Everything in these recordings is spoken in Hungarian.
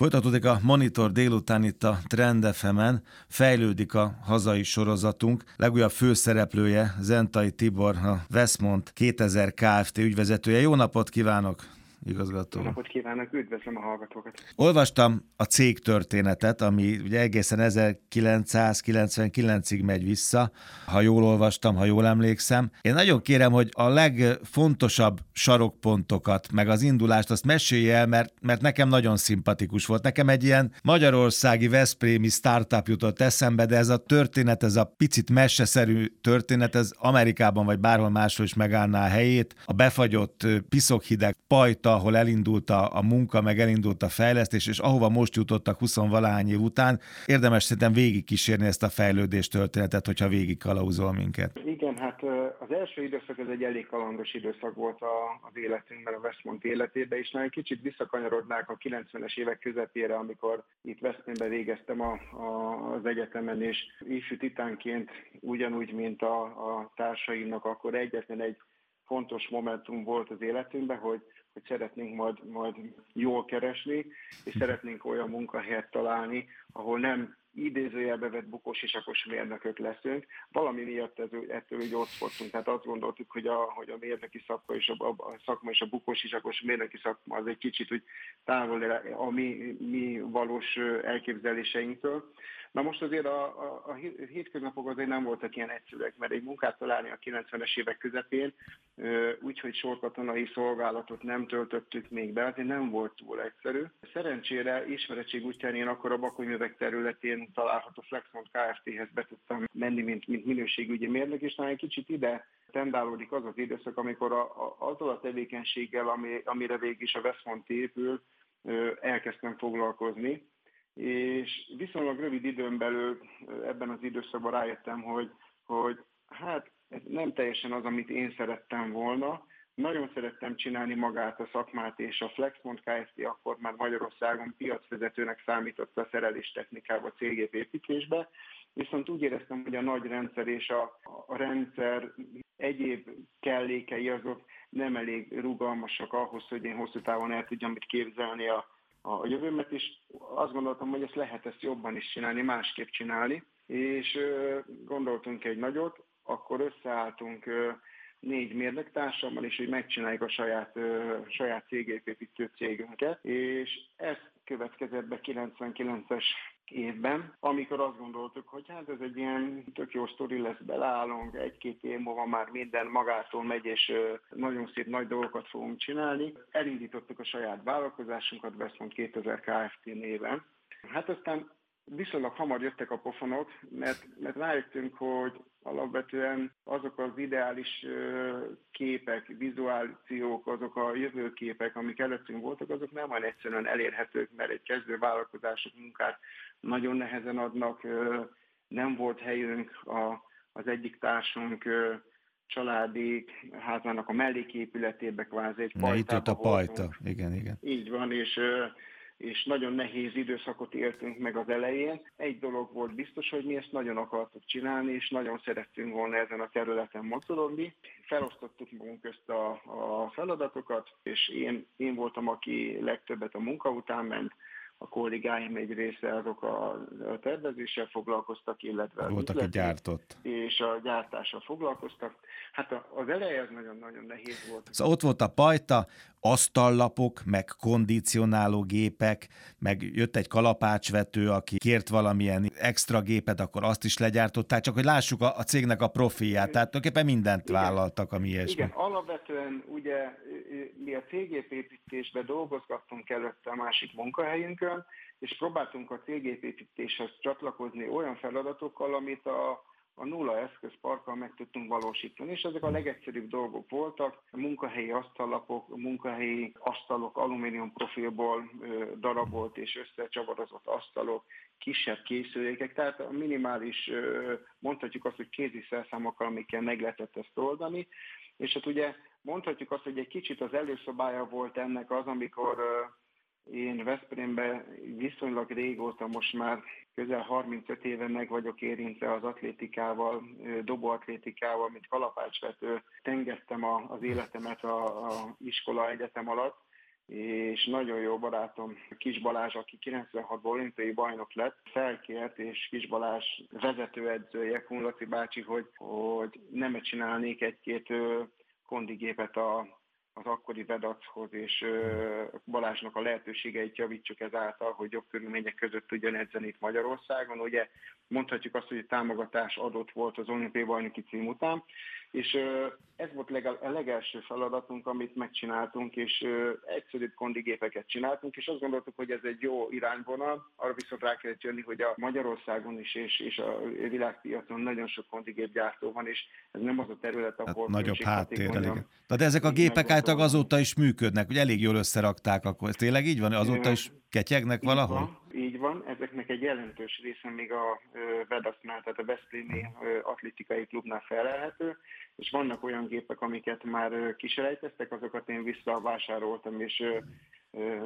Folytatódik a Monitor délután itt a Trend fm fejlődik a hazai sorozatunk. Legújabb főszereplője Zentai Tibor, a Westmont 2000 Kft. ügyvezetője. Jó napot kívánok! Igazgató. Jó napot kívánok, üdvözlöm a hallgatókat. Olvastam a cég történetet, ami ugye egészen 1999-ig megy vissza, ha jól olvastam, ha jól emlékszem. Én nagyon kérem, hogy a legfontosabb sarokpontokat, meg az indulást, azt mesélj el, mert, mert nekem nagyon szimpatikus volt. Nekem egy ilyen magyarországi Veszprémi startup jutott eszembe, de ez a történet, ez a picit meseszerű történet, ez Amerikában vagy bárhol máshol is megállná a helyét. A befagyott piszokhideg pajta ahol elindult a, a munka, meg elindult a fejlesztés, és ahova most jutottak 20 valahány év után, érdemes szerintem végigkísérni ezt a fejlődés történetet, hogyha végig kalauzol minket. Igen, hát az első időszak ez egy elég kalandos időszak volt az életünkben, a Westmont életében, és nagyon kicsit visszakanyarodnák a 90-es évek közepére, amikor itt Westmontben végeztem a, a, az egyetemen, és ifjú titánként ugyanúgy, mint a, a társaimnak, akkor egyetlen egy fontos momentum volt az életünkben, hogy hogy szeretnénk majd, majd jól keresni, és szeretnénk olyan munkahelyet találni, ahol nem idézőjelbe vett bukós isakos mérnökök leszünk. Valami miatt ez, ettől úgy ott voltunk, tehát azt gondoltuk, hogy a, hogy a mérnöki szakma és a, a szakma és a bukós isakos mérnöki szakma az egy kicsit úgy távol a mi, mi valós elképzeléseinktől. Na most azért a, a, a hétköznapok azért nem voltak ilyen egyszerűek, mert egy munkát találni a 90-es évek közepén, úgyhogy sorkatonai szolgálatot nem töltöttük még be, azért nem volt túl egyszerű. Szerencsére ismeretség útján én akkor a Bakony területén található Flexmont Kft-hez be tudtam menni, mint, mint minőségügyi mérnök, és nagyon kicsit ide tendálódik az az időszak, amikor a, a, azzal a tevékenységgel, ami, amire végig is a Westmont épül, elkezdtem foglalkozni és viszonylag rövid időn belül ebben az időszakban rájöttem, hogy, hogy hát ez nem teljesen az, amit én szerettem volna. Nagyon szerettem csinálni magát a szakmát, és a Flexmont Kft. akkor már Magyarországon piacvezetőnek számított a szerelés technikába, cégép építésbe, viszont úgy éreztem, hogy a nagy rendszer és a, a rendszer egyéb kellékei azok nem elég rugalmasak ahhoz, hogy én hosszú távon el tudjam mit képzelni a, a jövőmet, és azt gondoltam, hogy ezt lehet ezt jobban is csinálni, másképp csinálni, és gondoltunk egy nagyot, akkor összeálltunk négy mérnöktársammal, és hogy megcsináljuk a saját, saját cégépítő cégünket, és ez következett be 99-es évben, amikor azt gondoltuk, hogy hát ez egy ilyen tök jó sztori lesz, beleállunk, egy-két év múlva már minden magától megy, és nagyon szép nagy dolgokat fogunk csinálni. Elindítottuk a saját vállalkozásunkat, Westmont 2000 Kft. néven. Hát aztán viszonylag hamar jöttek a pofonok, mert, mert rájöttünk, hogy alapvetően azok az ideális képek, vizuációk, azok a jövőképek, amik előttünk voltak, azok nem olyan egyszerűen elérhetők, mert egy kezdő vállalkozások munkát nagyon nehezen adnak, nem volt helyünk a, az egyik társunk családi házának a melléképületébe kvázi egy pajtába Itt a pajta, igen, igen. Így van, és és nagyon nehéz időszakot éltünk meg az elején. Egy dolog volt biztos, hogy mi ezt nagyon akartuk csinálni, és nagyon szerettünk volna ezen a területen mocorogni. Felosztottuk magunk közt a, a feladatokat, és én, én voltam, aki legtöbbet a munka után ment, a kollégáim egy része azok a, a tervezéssel foglalkoztak, illetve Volt, aki gyártott. És a gyártással foglalkoztak. Hát az eleje az nagyon-nagyon nehéz volt. Szóval ott volt a pajta, asztallapok, meg kondicionáló gépek, meg jött egy kalapácsvető, aki kért valamilyen extra gépet, akkor azt is legyártották, csak hogy lássuk a, a cégnek a profilját, tehát tulajdonképpen mindent Igen. vállaltak, ami ilyesmi. Igen, alapvetően ugye mi a cégépépítésben dolgozgattunk előtte a másik munkahelyünkön, és próbáltunk a cégépítéshez csatlakozni olyan feladatokkal, amit a a nulla eszközparkkal meg tudtunk valósítani, és ezek a legegyszerűbb dolgok voltak, a munkahelyi asztallapok, munkahelyi asztalok, alumínium profilból darabolt és összecsavarozott asztalok, kisebb készülékek, tehát a minimális, mondhatjuk azt, hogy kézi szerszámokkal, amikkel meg lehetett ezt oldani, és hát ugye mondhatjuk azt, hogy egy kicsit az előszobája volt ennek az, amikor én Veszprémben viszonylag régóta, most már közel 35 éve meg vagyok érintve az atlétikával, dobóatlétikával, mint kalapácsvető. Tengeztem az életemet a, a iskola egyetem alatt, és nagyon jó barátom Kis Balázs, aki 96-ban olimpiai bajnok lett, felkért, és Kis Balázs vezetőedzője, Kunlaci bácsi, hogy, hogy nem csinálnék egy-két kondigépet a, az akkori Vedachoz, és Balázsnak a lehetőségeit javítsuk ezáltal, hogy jobb körülmények között tudjon edzeni itt Magyarországon. Ugye mondhatjuk azt, hogy a támogatás adott volt az olimpiai bajnoki cím után, és ez volt a legelső feladatunk, amit megcsináltunk, és egyszerűbb kondigépeket csináltunk, és azt gondoltuk, hogy ez egy jó irányvonal. Arra viszont rá kellett jönni, hogy a Magyarországon is és, és a világpiacon nagyon sok kondigépgyártó van, és ez nem az a terület, ahol... Hát nagyobb háttérrel, igen. De ezek a gépek által azóta is működnek, hogy elég jól összerakták, akkor ez tényleg így van? Azóta is ketyegnek valahol? Van, így van. ezeknek egy jelentős része még a Vedasznál, tehát a Veszprémi atlétikai klubnál felelhető, és vannak olyan gépek, amiket már kiselejteztek, azokat én visszavásároltam, és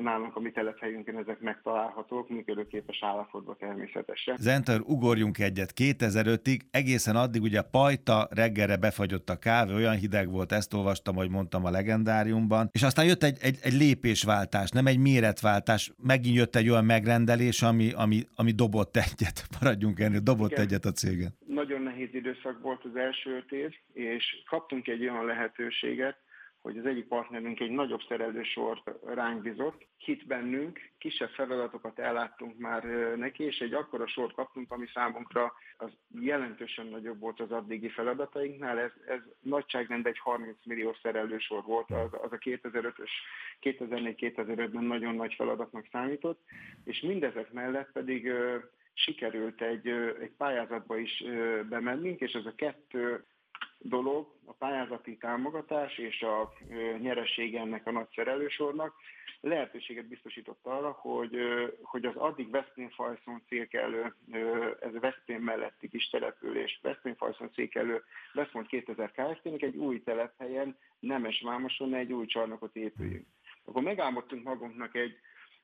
nálunk a mi telephelyünkön ezek megtalálhatók, működőképes állapotban természetesen. Zenter, ugorjunk egyet. 2005-ig, egészen addig ugye pajta, reggelre befagyott a kávé, olyan hideg volt, ezt olvastam, hogy mondtam a legendáriumban, és aztán jött egy, egy, egy lépésváltás, nem egy méretváltás, megint jött egy olyan megrendelés, ami, ami, ami dobott egyet, maradjunk ennél, dobott Igen. egyet a cégen. Nagyon nehéz időszak volt az első öt év, és kaptunk egy olyan lehetőséget, hogy az egyik partnerünk egy nagyobb szerelősort ránk bizott, hit bennünk, kisebb feladatokat elláttunk már neki, és egy akkora sort kaptunk, ami számunkra az jelentősen nagyobb volt az addigi feladatainknál. Ez, ez nagyságrend egy 30 millió szerelősor volt, az, az a 2005-ös, 2004-2005-ben nagyon nagy feladatnak számított, és mindezek mellett pedig sikerült egy, egy pályázatba is bemennünk, és ez a kettő dolog, a pályázati támogatás és a nyeressége ennek a nagy szerelősornak lehetőséget biztosított arra, hogy, hogy az addig Veszprém-Fajszon székelő, ez a Veszprém melletti kis település, Veszprém-Fajszon székelő Veszmond 2000 Kft-nek egy új telephelyen, Nemes Vámoson egy új csarnokot épüljünk. Akkor megálmodtunk magunknak egy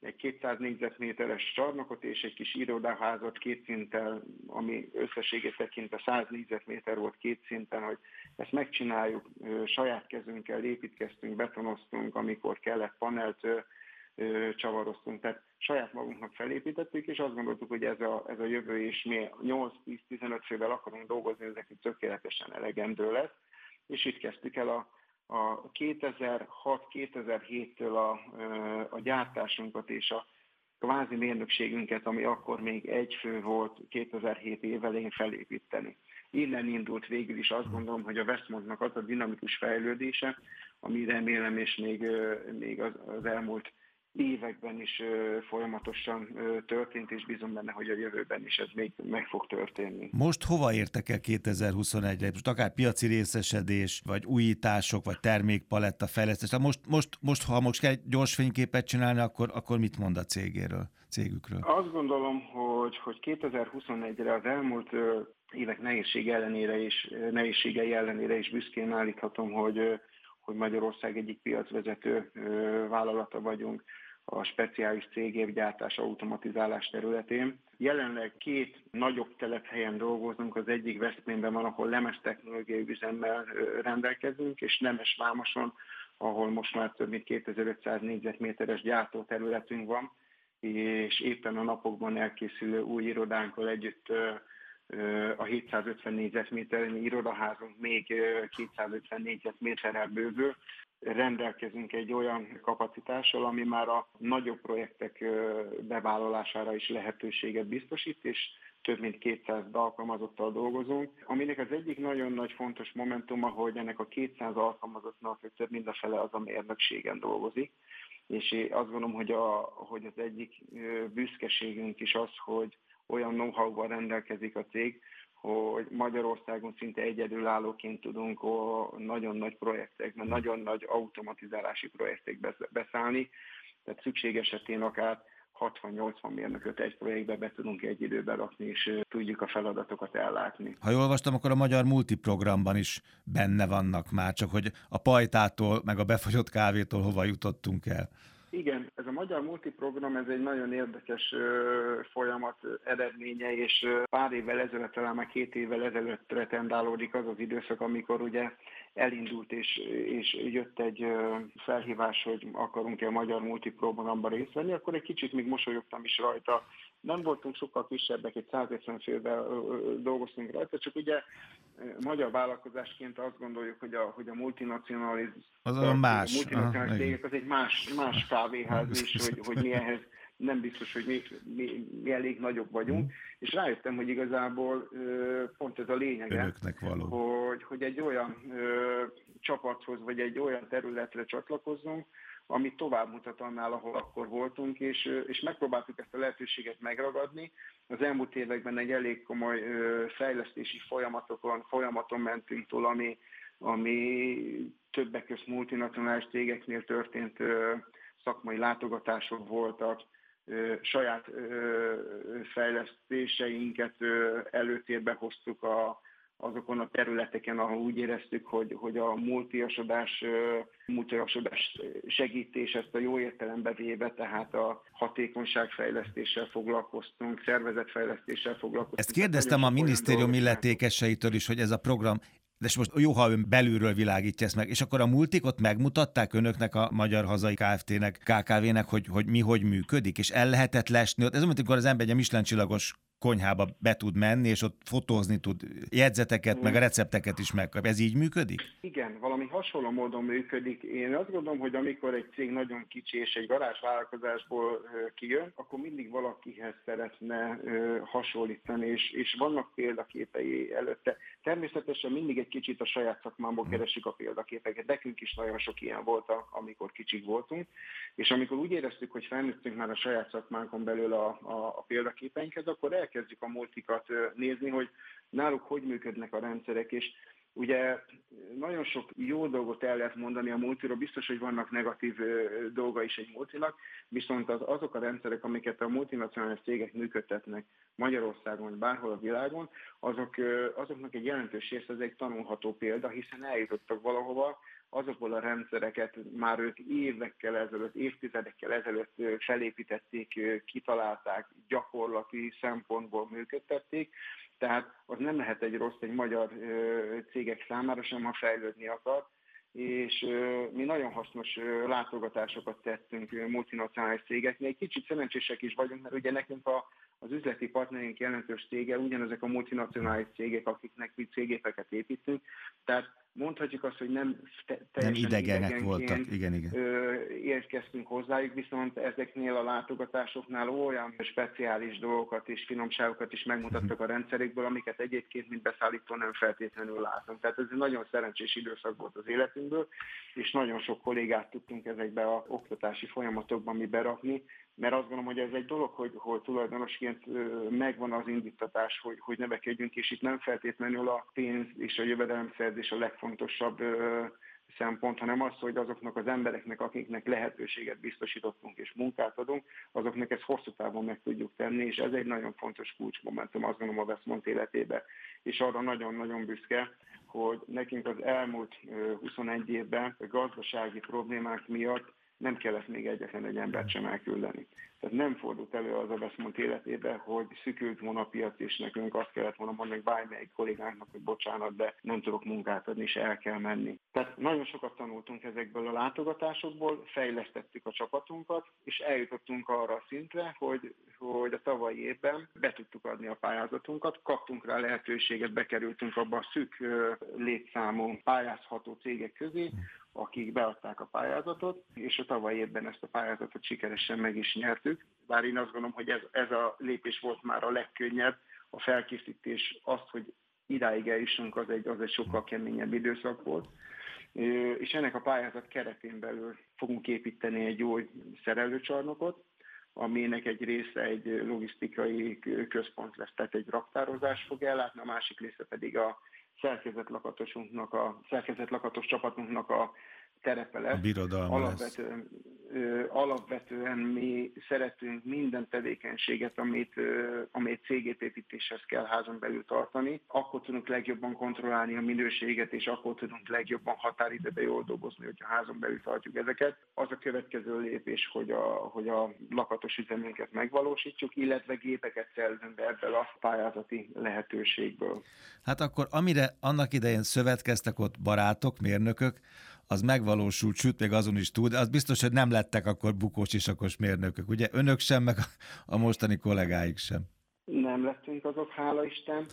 egy 200 négyzetméteres csarnokot és egy kis irodaházat két szinten, ami összességét tekintve 100 négyzetméter volt két szinten, hogy ezt megcsináljuk, saját kezünkkel építkeztünk, betonoztunk, amikor kellett panelt csavaroztunk, tehát saját magunknak felépítettük, és azt gondoltuk, hogy ez a, ez a jövő, és mi 8-10-15 fővel akarunk dolgozni, ezek tökéletesen elegendő lesz, és itt kezdtük el a a 2006-2007-től a, a gyártásunkat és a kvázi mérnökségünket, ami akkor még egy fő volt 2007 év elején felépíteni. Innen indult végül is azt gondolom, hogy a Westmontnak az a dinamikus fejlődése, ami remélem és még, még az, az elmúlt években is folyamatosan történt, és bízom benne, hogy a jövőben is ez még meg fog történni. Most hova értek el 2021-re? Most akár piaci részesedés, vagy újítások, vagy termékpaletta fejlesztés. Most, most, most, ha most kell egy gyors fényképet csinálni, akkor, akkor mit mond a cégéről, cégükről? Azt gondolom, hogy, hogy 2021-re az elmúlt évek nehézség ellenére is, nehézségei ellenére is büszkén állíthatom, hogy hogy Magyarország egyik piacvezető vállalata vagyunk a speciális cégépgyártás automatizálás területén. Jelenleg két nagyobb telephelyen dolgozunk, az egyik Veszprémben van, ahol lemes technológiai üzemmel rendelkezünk, és Nemes Vámoson, ahol most már több mint 2500 négyzetméteres gyártóterületünk van, és éppen a napokban elkészülő új irodánkkal együtt a 750 négyzetméternyi irodaházunk még 250 négyzetméterrel bővül, rendelkezünk egy olyan kapacitással, ami már a nagyobb projektek bevállalására is lehetőséget biztosít, és több mint 200 alkalmazottal dolgozunk, aminek az egyik nagyon nagy fontos momentuma, hogy ennek a 200 alkalmazottnak több mind a fele az a mérnökségen dolgozik, és azt gondolom, hogy, a, hogy az egyik büszkeségünk is az, hogy olyan know-how-val rendelkezik a cég, hogy Magyarországon szinte egyedülállóként tudunk nagyon nagy projektekben, nagyon nagy automatizálási projektekbe beszállni, tehát szükség esetén akár 60-80 mérnököt egy projektbe be tudunk egy időben rakni, és tudjuk a feladatokat ellátni. Ha jól olvastam, akkor a magyar multiprogramban is benne vannak már, csak hogy a pajtától, meg a befagyott kávétól hova jutottunk el. Igen, ez a Magyar Multiprogram, ez egy nagyon érdekes folyamat eredménye, és pár évvel ezelőtt, talán már két évvel ezelőtt retendálódik az az időszak, amikor ugye elindult, és, és jött egy felhívás, hogy akarunk-e a magyar multiprogramban részt venni, akkor egy kicsit még mosolyogtam is rajta. Nem voltunk sokkal kisebbek, egy 150 fővel dolgoztunk rajta, csak ugye magyar vállalkozásként azt gondoljuk, hogy a, hogy a multinacionális az a más. A multinacionális cégek az egy más, más kávéház is, hogy, hogy mi ehhez nem biztos, hogy mi, mi, mi elég nagyobb vagyunk, mm. és rájöttem, hogy igazából pont ez a lényege, való. Hogy, hogy egy olyan ö, csapathoz, vagy egy olyan területre csatlakozzunk, ami tovább mutat annál, ahol akkor voltunk, és, és megpróbáltuk ezt a lehetőséget megragadni. Az elmúlt években egy elég komoly fejlesztési folyamatokon, folyamaton mentünk túl, ami, ami többek között multinacionális cégeknél történt szakmai látogatások voltak, saját fejlesztéseinket előtérbe hoztuk a, azokon a területeken, ahol úgy éreztük, hogy, hogy a multiasodás, multiasodás segítés ezt a jó értelembe véve, tehát a hatékonyságfejlesztéssel foglalkoztunk, szervezetfejlesztéssel foglalkoztunk. Ezt kérdeztem a minisztérium illetékeseitől is, hogy ez a program de most jó, ha ön belülről világítja ezt meg, és akkor a multik ott megmutatták önöknek a Magyar Hazai Kft-nek, KKV-nek, hogy, hogy mi hogy működik, és el lehetett lesni. Ez olyan, amikor az ember egy Michelin csillagos konyhába be tud menni, és ott fotózni tud jegyzeteket, meg a recepteket is megkap. Ez így működik? Igen, valami hasonló módon működik. Én azt gondolom, hogy amikor egy cég nagyon kicsi és egy garázsvállalkozásból kijön, akkor mindig valakihez szeretne hasonlítani, és, és vannak példaképei előtte. Természetesen mindig egy kicsit a saját szakmámból hm. keresik a példaképeket. Nekünk is nagyon sok ilyen volt, amikor kicsik voltunk, és amikor úgy éreztük, hogy felnőttünk már a saját szakmánkon belül a, a, a példaképeinkhez, akkor el elkezdjük a multikat nézni, hogy náluk hogy működnek a rendszerek, és Ugye nagyon sok jó dolgot el lehet mondani a multiról, biztos, hogy vannak negatív dolga is egy multinak, viszont az, azok a rendszerek, amiket a multinacionális cégek működtetnek Magyarországon, bárhol a világon, azok, azoknak egy jelentős része az egy tanulható példa, hiszen eljutottak valahova, azokból a rendszereket már ők évekkel ezelőtt, évtizedekkel ezelőtt felépítették, kitalálták, gyakorlati szempontból működtették, tehát az nem lehet egy rossz egy magyar cégek számára sem, ha fejlődni akar, és mi nagyon hasznos látogatásokat tettünk multinacionális cégeknél. Kicsit szerencsések is vagyunk, mert ugye nekünk a, az üzleti partnerünk jelentős cége, ugyanezek a multinacionális cégek, akiknek mi cégépeket építünk, tehát mondhatjuk azt, hogy nem te, teljesen nem idegenek voltak, igen, igen. érkeztünk hozzájuk, viszont ezeknél a látogatásoknál olyan speciális dolgokat és finomságokat is megmutattak a rendszerükből, amiket egyébként, mint beszállító nem feltétlenül látunk. Tehát ez egy nagyon szerencsés időszak volt az életünkből, és nagyon sok kollégát tudtunk ezekbe a oktatási folyamatokban mi berakni, mert azt gondolom, hogy ez egy dolog, hogy, hogy tulajdonosként megvan az indítatás, hogy, hogy nevekedjünk, és itt nem feltétlenül a pénz és a jövedelemszerzés a legfontosabb szempont, hanem az, hogy azoknak az embereknek, akiknek lehetőséget biztosítottunk és munkát adunk, azoknak ezt hosszú távon meg tudjuk tenni, és ez egy nagyon fontos kulcsmomentum, azt gondolom a Westmont életébe. És arra nagyon-nagyon büszke, hogy nekünk az elmúlt 21 évben a gazdasági problémák miatt nem kellett még egyetlen egy embert sem elküldeni. Tehát nem fordult elő az a Westmont életébe, hogy szükült volna a piac, és nekünk azt kellett volna mondani bármelyik kollégánknak, hogy bocsánat, de nem tudok munkát adni, és el kell menni. Tehát nagyon sokat tanultunk ezekből a látogatásokból, fejlesztettük a csapatunkat, és eljutottunk arra a szintre, hogy, hogy a tavalyi évben be tudtuk adni a pályázatunkat, kaptunk rá lehetőséget, bekerültünk abba a szűk létszámú pályázható cégek közé, akik beadták a pályázatot, és a tavaly évben ezt a pályázatot sikeresen meg is nyertük. Bár én azt gondolom, hogy ez, ez a lépés volt már a legkönnyebb, a felkészítés, azt, hogy idáig eljussunk, az egy, az egy sokkal keményebb időszak volt. És ennek a pályázat keretén belül fogunk építeni egy új szerelőcsarnokot, aminek egy része egy logisztikai központ lesz, tehát egy raktározás fog ellátni, a másik része pedig a szerkezetlakatosunknak, a szerkezetlakatos csapatunknak a terepe lesz. alapvetően, lesz alapvetően mi szeretünk minden tevékenységet, amit, amit cégépítéshez kell házon belül tartani, akkor tudunk legjobban kontrollálni a minőséget, és akkor tudunk legjobban határidőbe jól dolgozni, hogyha házon belül tartjuk ezeket. Az a következő lépés, hogy a, hogy a lakatos üzemünket megvalósítjuk, illetve gépeket szerzünk be ebből a pályázati lehetőségből. Hát akkor amire annak idején szövetkeztek ott barátok, mérnökök, az megvalósult, sőt, még azon is túl, de az biztos, hogy nem lettek akkor bukós isakos mérnökök, ugye? Önök sem, meg a mostani kollégáik sem. Nem lettünk azok, hála Isten.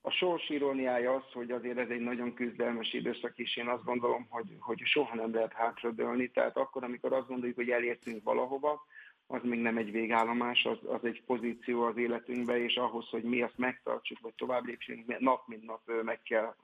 A sors iróniája az, hogy azért ez egy nagyon küzdelmes időszak, és én azt gondolom, hogy, hogy soha nem lehet hátradőlni. Tehát akkor, amikor azt gondoljuk, hogy elértünk valahova, az még nem egy végállomás, az, az egy pozíció az életünkben, és ahhoz, hogy mi azt megtartsuk, vagy tovább lépjünk, nap mint nap meg kell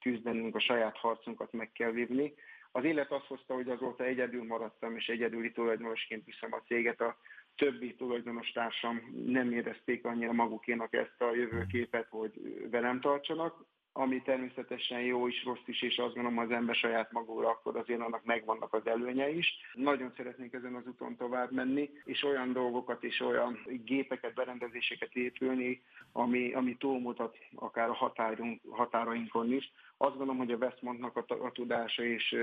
küzdenünk, a saját harcunkat meg kell vívni. Az élet azt hozta, hogy azóta egyedül maradtam, és egyedüli tulajdonosként viszem a céget. A többi tulajdonos társam nem érezték annyira magukénak ezt a jövőképet, hogy velem tartsanak ami természetesen jó is, rossz is, és azt gondolom, az ember saját magúra, akkor azért annak megvannak az előnye is. Nagyon szeretnék ezen az úton tovább menni, és olyan dolgokat és olyan gépeket, berendezéseket épülni, ami, ami túlmutat akár a határunk, határainkon is. Azt gondolom, hogy a Westmontnak a, a tudása és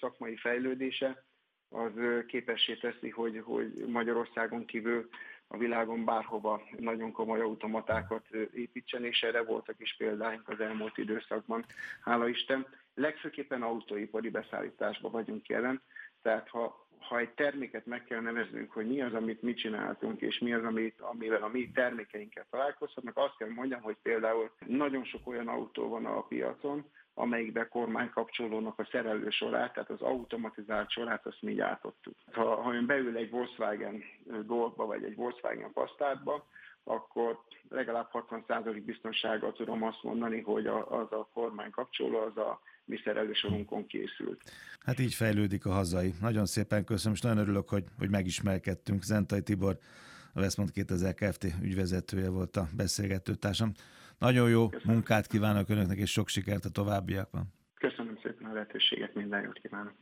szakmai fejlődése az képessé teszi, hogy, hogy Magyarországon kívül a világon bárhova nagyon komoly automatákat építsen, és erre voltak is példáink az elmúlt időszakban, hála Isten. Legfőképpen autóipari beszállításban vagyunk jelen, tehát ha, ha egy terméket meg kell neveznünk, hogy mi az, amit mi csináltunk, és mi az, amit, amivel a mi termékeinkkel találkozhatnak, azt kell mondjam, hogy például nagyon sok olyan autó van a piacon, amelyikbe kormánykapcsolónak a szerelő sorát, tehát az automatizált sorát, azt mi gyártottuk. Ha, ha ön beül egy Volkswagen Golfba, vagy egy Volkswagen Passatba, akkor legalább 60% biztonsággal tudom azt mondani, hogy a, az a kormánykapcsoló az a mi szerelősorunkon készült. Hát így fejlődik a hazai. Nagyon szépen köszönöm, és nagyon örülök, hogy, hogy megismerkedtünk. Zentai Tibor, a Veszmont 2000 Kft. ügyvezetője volt a beszélgetőtársam. Nagyon jó Köszönöm. munkát kívánok önöknek, és sok sikert a továbbiakban. Köszönöm szépen a lehetőséget, minden jót kívánok.